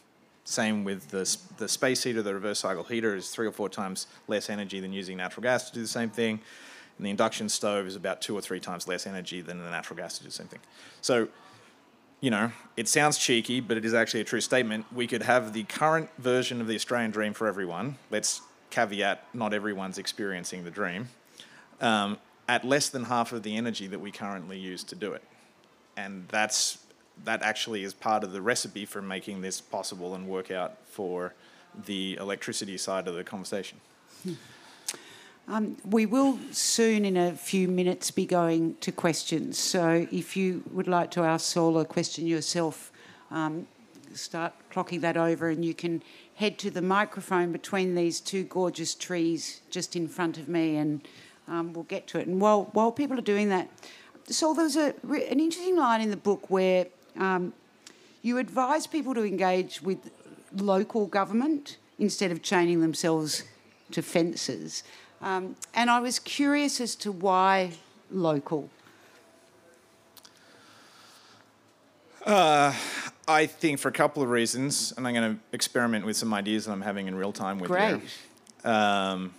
Same with the, the space heater, the reverse cycle heater is three or four times less energy than using natural gas to do the same thing. And the induction stove is about two or three times less energy than the natural gas to do the same thing. So, you know, it sounds cheeky, but it is actually a true statement. We could have the current version of the Australian dream for everyone. Let's caveat not everyone's experiencing the dream. Um, at less than half of the energy that we currently use to do it. And that's that actually is part of the recipe for making this possible and work out for the electricity side of the conversation. Um, we will soon, in a few minutes, be going to questions. So if you would like to ask Saul a question yourself, um, start clocking that over and you can head to the microphone between these two gorgeous trees just in front of me and um, we'll get to it. And while, while people are doing that, Saul, there was a, an interesting line in the book where um, you advise people to engage with local government instead of chaining themselves to fences. Um, and I was curious as to why local. I think for a couple of reasons, and I'm going to experiment with some ideas that I'm having in real time with Great. you. Um,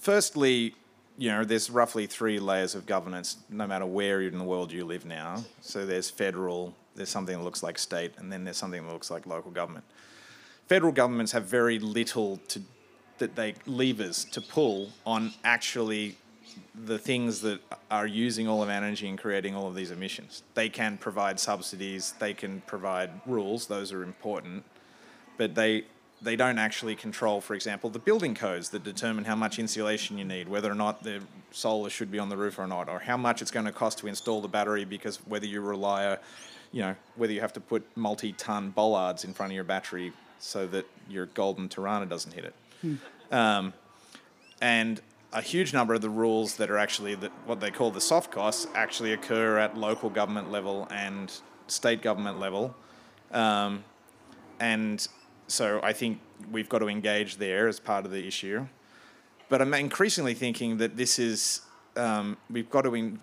firstly, you know, there's roughly three layers of governance, no matter where in the world you live now. So there's federal, there's something that looks like state, and then there's something that looks like local government. Federal governments have very little to that they levers to pull on actually the things that are using all of our energy and creating all of these emissions. They can provide subsidies, they can provide rules, those are important, but they they don't actually control, for example, the building codes that determine how much insulation you need, whether or not the solar should be on the roof or not, or how much it's going to cost to install the battery because whether you rely, you know, whether you have to put multi-ton bollards in front of your battery so that your Holden Torana doesn't hit it. Um, and a huge number of the rules that are actually the, what they call the soft costs actually occur at local government level and state government level. Um, and so I think we've got to engage there as part of the issue. But I'm increasingly thinking that this is, um, we've got to en-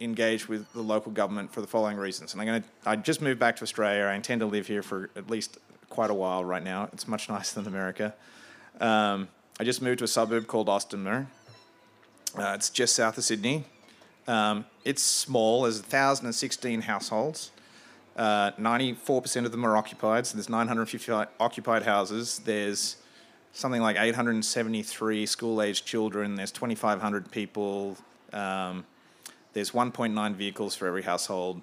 engage with the local government for the following reasons. And I'm going to, I just moved back to Australia. I intend to live here for at least quite a while right now. It's much nicer than America. Um, I just moved to a suburb called Austinmer. Uh, it's just south of Sydney. Um, it's small. There's 1,016 households. Uh, 94% of them are occupied. So there's 950 occupied houses. There's something like 873 school-aged children. There's 2,500 people. Um, there's 1.9 vehicles for every household.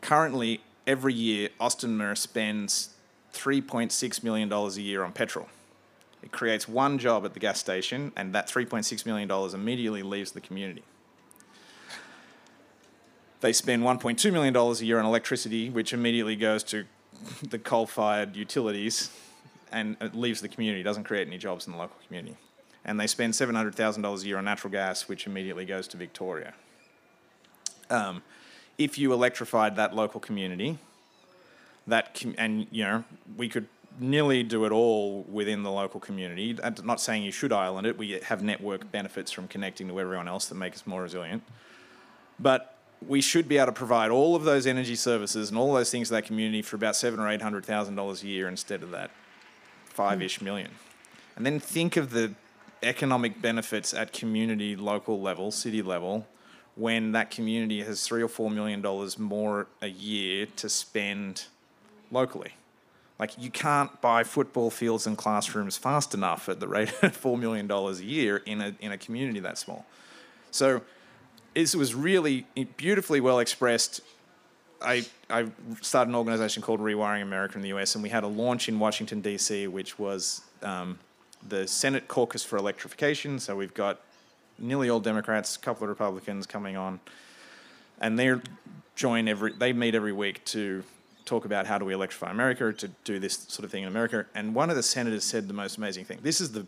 Currently, every year, Austinmer spends $3.6 million a year on petrol. It creates one job at the gas station, and that $3.6 million immediately leaves the community. They spend $1.2 million a year on electricity, which immediately goes to the coal fired utilities and it leaves the community, doesn't create any jobs in the local community. And they spend $700,000 a year on natural gas, which immediately goes to Victoria. Um, if you electrified that local community, that com- and you know we could nearly do it all within the local community. I'm not saying you should island it. We have network benefits from connecting to everyone else that make us more resilient. But we should be able to provide all of those energy services and all those things to that community for about seven or eight hundred thousand dollars a year instead of that five-ish hmm. million. And then think of the economic benefits at community, local level, city level, when that community has three or four million dollars more a year to spend locally. Like you can't buy football fields and classrooms fast enough at the rate of four million dollars a year in a in a community that small. So it was really beautifully well expressed. I I started an organization called Rewiring America in the US, and we had a launch in Washington D.C., which was um, the Senate Caucus for Electrification. So we've got nearly all Democrats, a couple of Republicans coming on, and they're join every. They meet every week to talk about how do we electrify America, to do this sort of thing in America. And one of the senators said the most amazing thing. This is the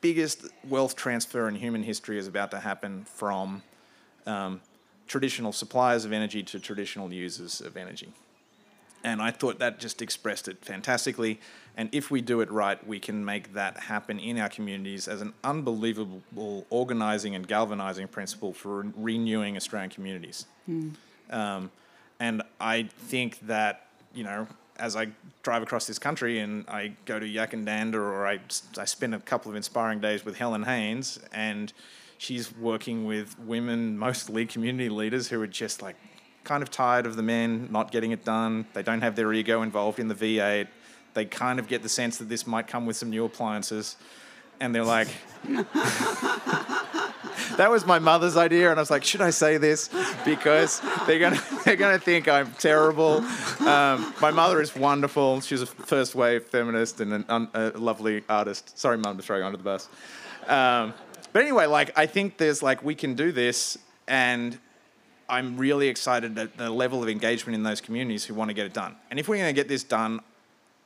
biggest wealth transfer in human history is about to happen from um, traditional suppliers of energy to traditional users of energy. And I thought that just expressed it fantastically. And if we do it right, we can make that happen in our communities as an unbelievable organizing and galvanizing principle for renewing Australian communities. Mm. Um, and I think that, you know, as I drive across this country and I go to Yackandandah or I, I spend a couple of inspiring days with Helen Haines and she's working with women, mostly community leaders who are just like kind of tired of the men not getting it done. They don't have their ego involved in the V8. They kind of get the sense that this might come with some new appliances. And they're like, that was my mother's idea, and I was like, should I say this? Because they're gonna they're gonna think I'm terrible. Um, my mother is wonderful. She's a first wave feminist and an, un, a lovely artist. Sorry, mum, to throw you under the bus. Um, but anyway, like I think there's like we can do this, and I'm really excited at the level of engagement in those communities who want to get it done. And if we're going to get this done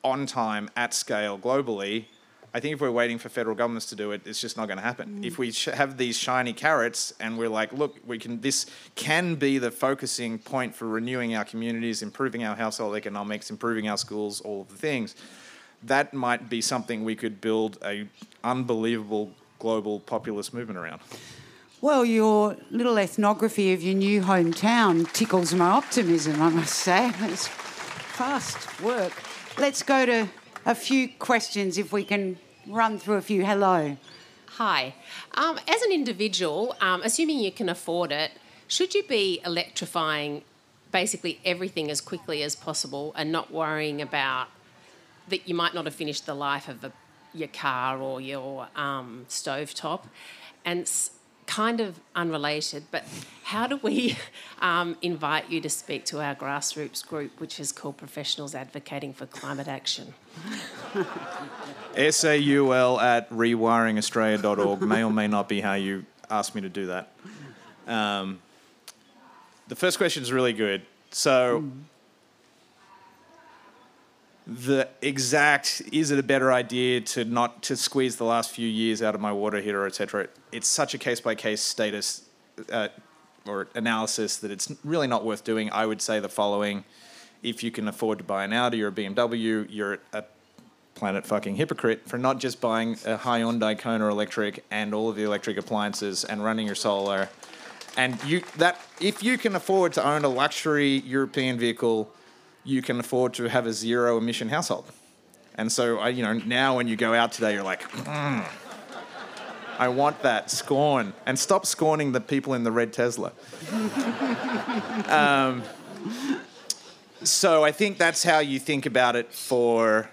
on time, at scale, globally, I think if we're waiting for federal governments to do it, it's just not going to happen. Mm. If we sh- have these shiny carrots and we're like, look, we can. This can be the focusing point for renewing our communities, improving our household economics, improving our schools, all of the things. That might be something we could build a unbelievable global populist movement around. Well, your little ethnography of your new hometown tickles my optimism, I must say. It's fast work. Let's go to a few questions if we can run through a few. Hello. Hi. Um, as an individual, um, assuming you can afford it, should you be electrifying basically everything as quickly as possible and not worrying about that you might not have finished the life of a, your car or your um, stove top? And kind of unrelated, but how do we um, invite you to speak to our grassroots group, which is called Professionals Advocating for Climate Action? SAUL at rewiringaustralia.org may or may not be how you asked me to do that. Um, the first question is really good. So, mm the exact is it a better idea to not to squeeze the last few years out of my water heater, etc. It's such a case by case status uh, or analysis that it's really not worth doing. I would say the following: if you can afford to buy an Audi or a BMW, you're a planet fucking hypocrite for not just buying a Hyundai Kona electric and all of the electric appliances and running your solar. And you that if you can afford to own a luxury European vehicle you can afford to have a zero emission household. And so, I, you know, now when you go out today, you're like, mm, I want that scorn, and stop scorning the people in the red Tesla. um, so I think that's how you think about it. For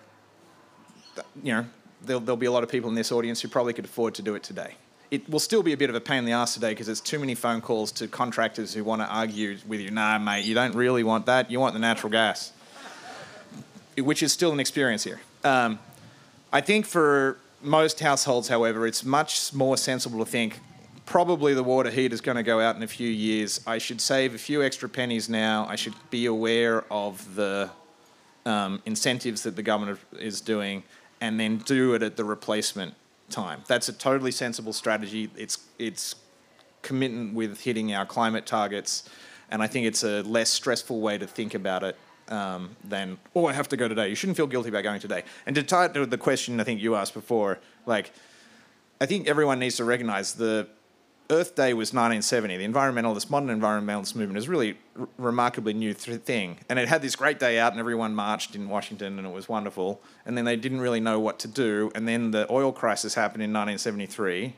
you know, there'll, there'll be a lot of people in this audience who probably could afford to do it today it will still be a bit of a pain in the ass today because there's too many phone calls to contractors who want to argue with you. Nah, mate, you don't really want that. You want the natural gas, which is still an experience here. Um, I think for most households, however, it's much more sensible to think probably the water heat is going to go out in a few years. I should save a few extra pennies now. I should be aware of the um, incentives that the government is doing and then do it at the replacement time. That's a totally sensible strategy. It's it's commitment with hitting our climate targets, and I think it's a less stressful way to think about it um, than oh I have to go today. You shouldn't feel guilty about going today. And to tie it to the question I think you asked before, like I think everyone needs to recognize the Earth Day was 1970. The environmentalist, modern environmentalist movement is really r- remarkably new th- thing, and it had this great day out, and everyone marched in Washington, and it was wonderful. And then they didn't really know what to do, and then the oil crisis happened in 1973,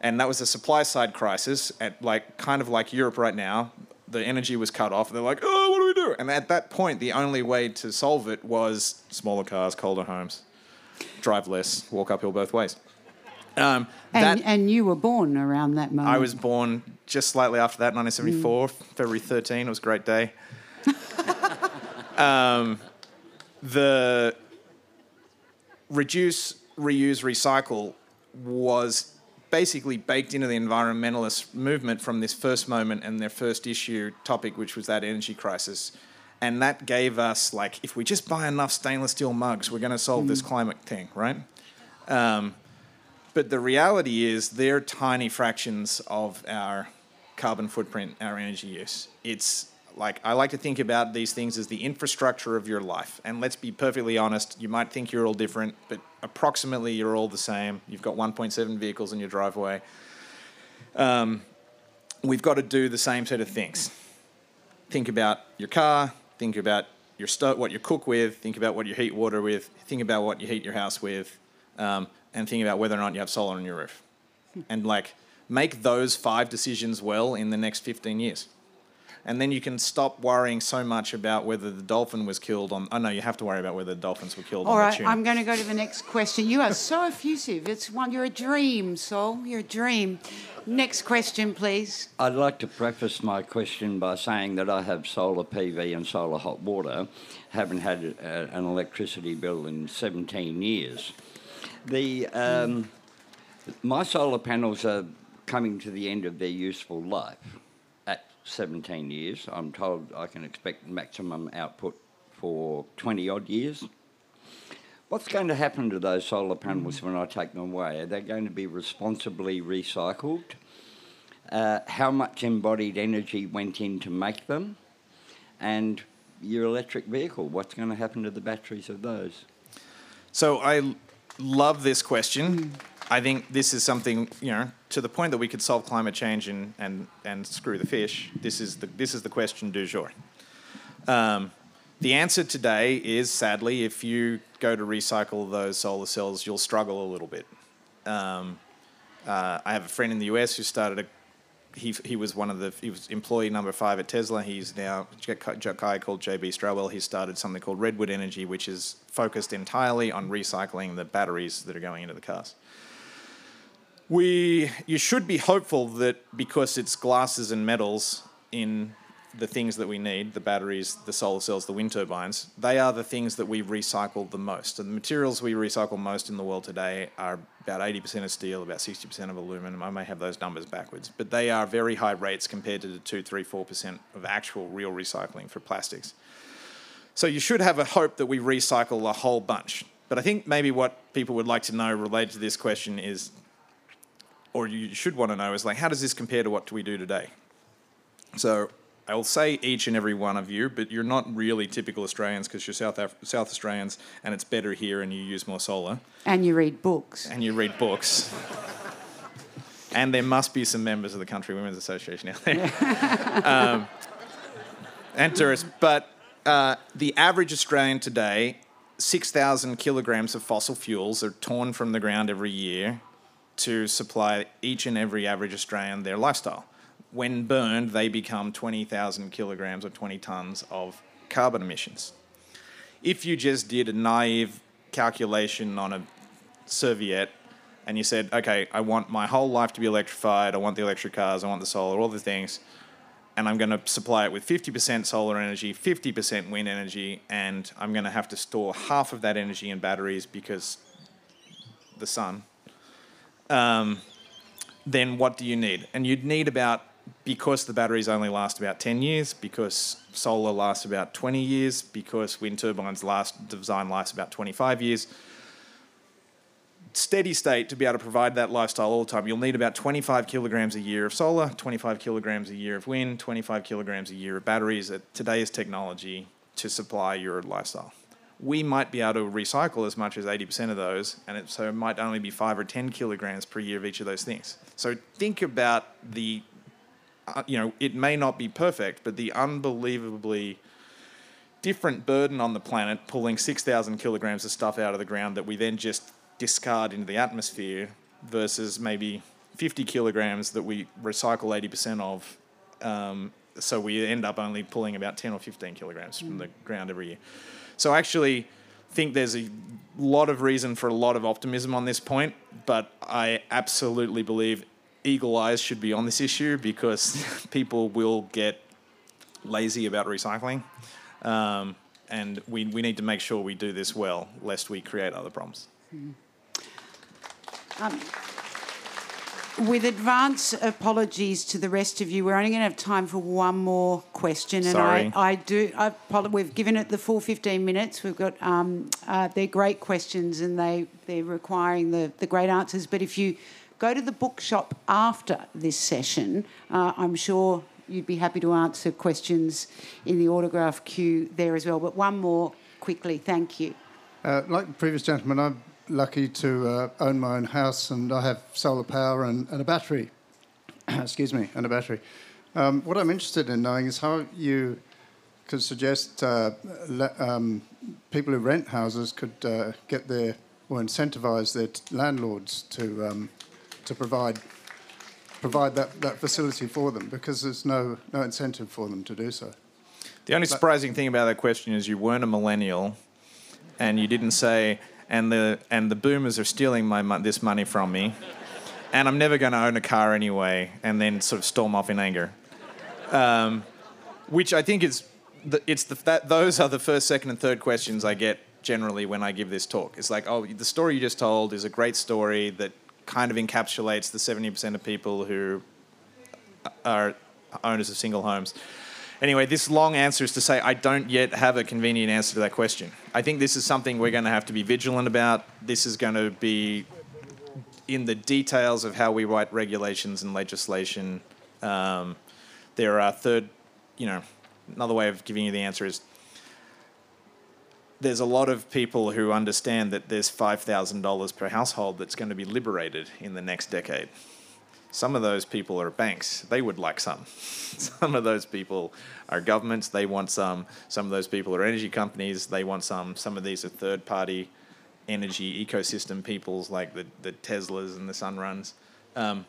and that was a supply side crisis, at like kind of like Europe right now. The energy was cut off. They're like, oh, what do we do? And at that point, the only way to solve it was smaller cars, colder homes, drive less, walk uphill both ways. Um, And, that, and you were born around that moment. I was born just slightly after that, 1974, February 13. It was a great day. um, the reduce, reuse, recycle was basically baked into the environmentalist movement from this first moment and their first issue topic, which was that energy crisis. And that gave us, like, if we just buy enough stainless steel mugs, we're going to solve this climate thing, right? Um, but the reality is, they're tiny fractions of our carbon footprint, our energy use. It's like I like to think about these things as the infrastructure of your life. And let's be perfectly honest, you might think you're all different, but approximately you're all the same. You've got 1.7 vehicles in your driveway. Um, we've got to do the same set of things. Think about your car, think about your stove, what you cook with, think about what you heat water with, think about what you heat your house with, um, and think about whether or not you have solar on your roof. And like, make those five decisions well in the next 15 years. And then you can stop worrying so much about whether the dolphin was killed on. Oh no, you have to worry about whether the dolphins were killed All on right, the tuna. I'm going to go to the next question. You are so effusive. It's one. You're a dream, Saul. You're a dream. Next question, please. I'd like to preface my question by saying that I have solar PV and solar hot water. Haven't had uh, an electricity bill in 17 years. The um, my solar panels are coming to the end of their useful life at 17 years. I'm told I can expect maximum output for 20 odd years. What's going to happen to those solar panels when I take them away? Are they going to be responsibly recycled? Uh, how much embodied energy went in to make them? And your electric vehicle, what's going to happen to the batteries of those? So I love this question. I think this is something you know to the point that we could solve climate change and and, and screw the fish. This is the this is the question du jour. Um, the answer today is sadly, if you go to recycle those solar cells, you'll struggle a little bit. Um, uh, I have a friend in the US who started a. He, he was one of the he was employee number five at Tesla. He's now a guy called JB Straubel. He started something called Redwood Energy, which is focused entirely on recycling the batteries that are going into the cars. We you should be hopeful that because it's glasses and metals in the things that we need, the batteries, the solar cells, the wind turbines, they are the things that we recycle the most. And the materials we recycle most in the world today are about 80% of steel, about 60% of aluminum. I may have those numbers backwards, but they are very high rates compared to the 2, 3, 4% of actual real recycling for plastics. So you should have a hope that we recycle a whole bunch. But I think maybe what people would like to know related to this question is, or you should want to know, is like, how does this compare to what we do today? So I'll say each and every one of you, but you're not really typical Australians because you're South Af- South Australians, and it's better here, and you use more solar, And you read books. and you read books. and there must be some members of the Country Women's Association out there, um, and tourists. But uh, the average Australian today, six thousand kilograms of fossil fuels are torn from the ground every year to supply each and every average Australian their lifestyle when burned, they become 20,000 kilograms or 20 tons of carbon emissions. If you just did a naive calculation on a serviette and you said, okay, I want my whole life to be electrified, I want the electric cars, I want the solar, all the things, and I'm going to supply it with 50% solar energy, 50% wind energy, and I'm going to have to store half of that energy in batteries because the sun. Um, then what do you need? And you'd need about because the batteries only last about 10 years, because solar lasts about 20 years, because wind turbines last design lasts about 25 years. Steady state to be able to provide that lifestyle all the time, you'll need about 25 kilograms a year of solar, 25 kilograms a year of wind, 25 kilograms a year of batteries. At today's technology, to supply your lifestyle. We might be able to recycle as much as 80% of those, and it, so it might only be five or 10 kilograms per year of each of those things. So think about the, uh, you know, it may not be perfect, but the unbelievably different burden on the planet pulling 6,000 kilograms of stuff out of the ground that we then just discard into the atmosphere versus maybe 50 kilograms that we recycle 80% of. Um, so we end up only pulling about 10 or 15 kilograms from the ground every year. So I actually think there's a lot of reason for a lot of optimism on this point, but I absolutely believe eagle eyes should be on this issue because people will get lazy about recycling. Um, and we, we need to make sure we do this well, lest we create other problems. With advance apologies to the rest of you, we're only going to have time for one more question, and Sorry. I, I do. I, we've given it the full 15 minutes. We've got um, uh, they're great questions, and they they're requiring the the great answers. But if you go to the bookshop after this session, uh, I'm sure you'd be happy to answer questions in the autograph queue there as well. But one more quickly, thank you. Uh, like the previous gentleman, I'm lucky to uh, own my own house and I have solar power and, and a battery. Excuse me, and a battery. Um, what I'm interested in knowing is how you could suggest uh, le- um, people who rent houses could uh, get their or incentivize their t- landlords to um, to provide provide that, that facility for them because there's no no incentive for them to do so. The only surprising thing about that question is you weren't a millennial, and you didn't say, "and the and the boomers are stealing my this money from me, and I'm never going to own a car anyway," and then sort of storm off in anger. Um, which I think is, the, it's the that those are the first, second, and third questions I get generally when I give this talk. It's like, oh, the story you just told is a great story that kind of encapsulates the 70% of people who are owners of single homes. Anyway, this long answer is to say I don't yet have a convenient answer to that question. I think this is something we're going to have to be vigilant about. This is going to be in the details of how we write regulations and legislation. Um, there are third, you know, another way of giving you the answer is there's a lot of people who understand that there's $5,000 per household that's going to be liberated in the next decade. Some of those people are banks. They would like some. Some of those people are governments. They want some. Some of those people are energy companies. They want some. Some of these are third party energy ecosystem peoples like the, the Teslas and the Sunruns. Um,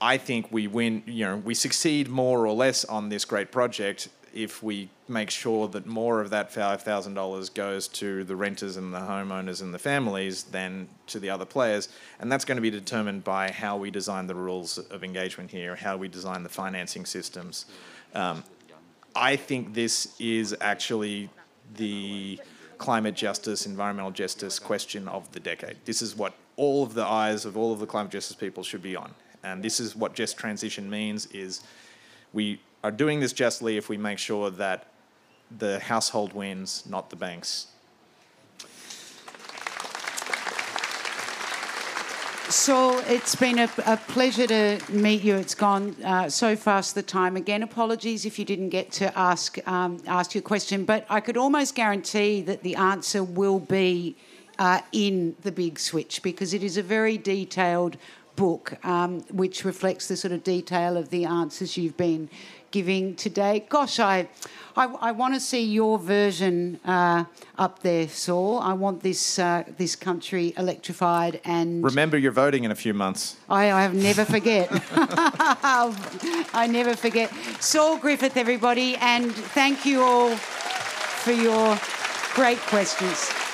I think we win, you know, we succeed more or less on this great project if we make sure that more of that $5,000 goes to the renters and the homeowners and the families than to the other players. And that's going to be determined by how we design the rules of engagement here, how we design the financing systems. Um, I think this is actually the climate justice, environmental justice question of the decade. This is what all of the eyes of all of the climate justice people should be on. And this is what just transition means is we are doing this justly if we make sure that the household wins, not the banks. Saul, it's been a, a pleasure to meet you. It's gone uh, so fast the time. Again, apologies if you didn't get to ask um, ask your question, but I could almost guarantee that the answer will be uh, in the Big Switch because it is a very detailed book um, which reflects the sort of detail of the answers you've been giving today. Gosh, I, I, I want to see your version uh, up there, Saul. I want this uh, this country electrified and Remember, you're voting in a few months. I, I never forget. I never forget. Saul Griffith, everybody, and thank you all for your great questions.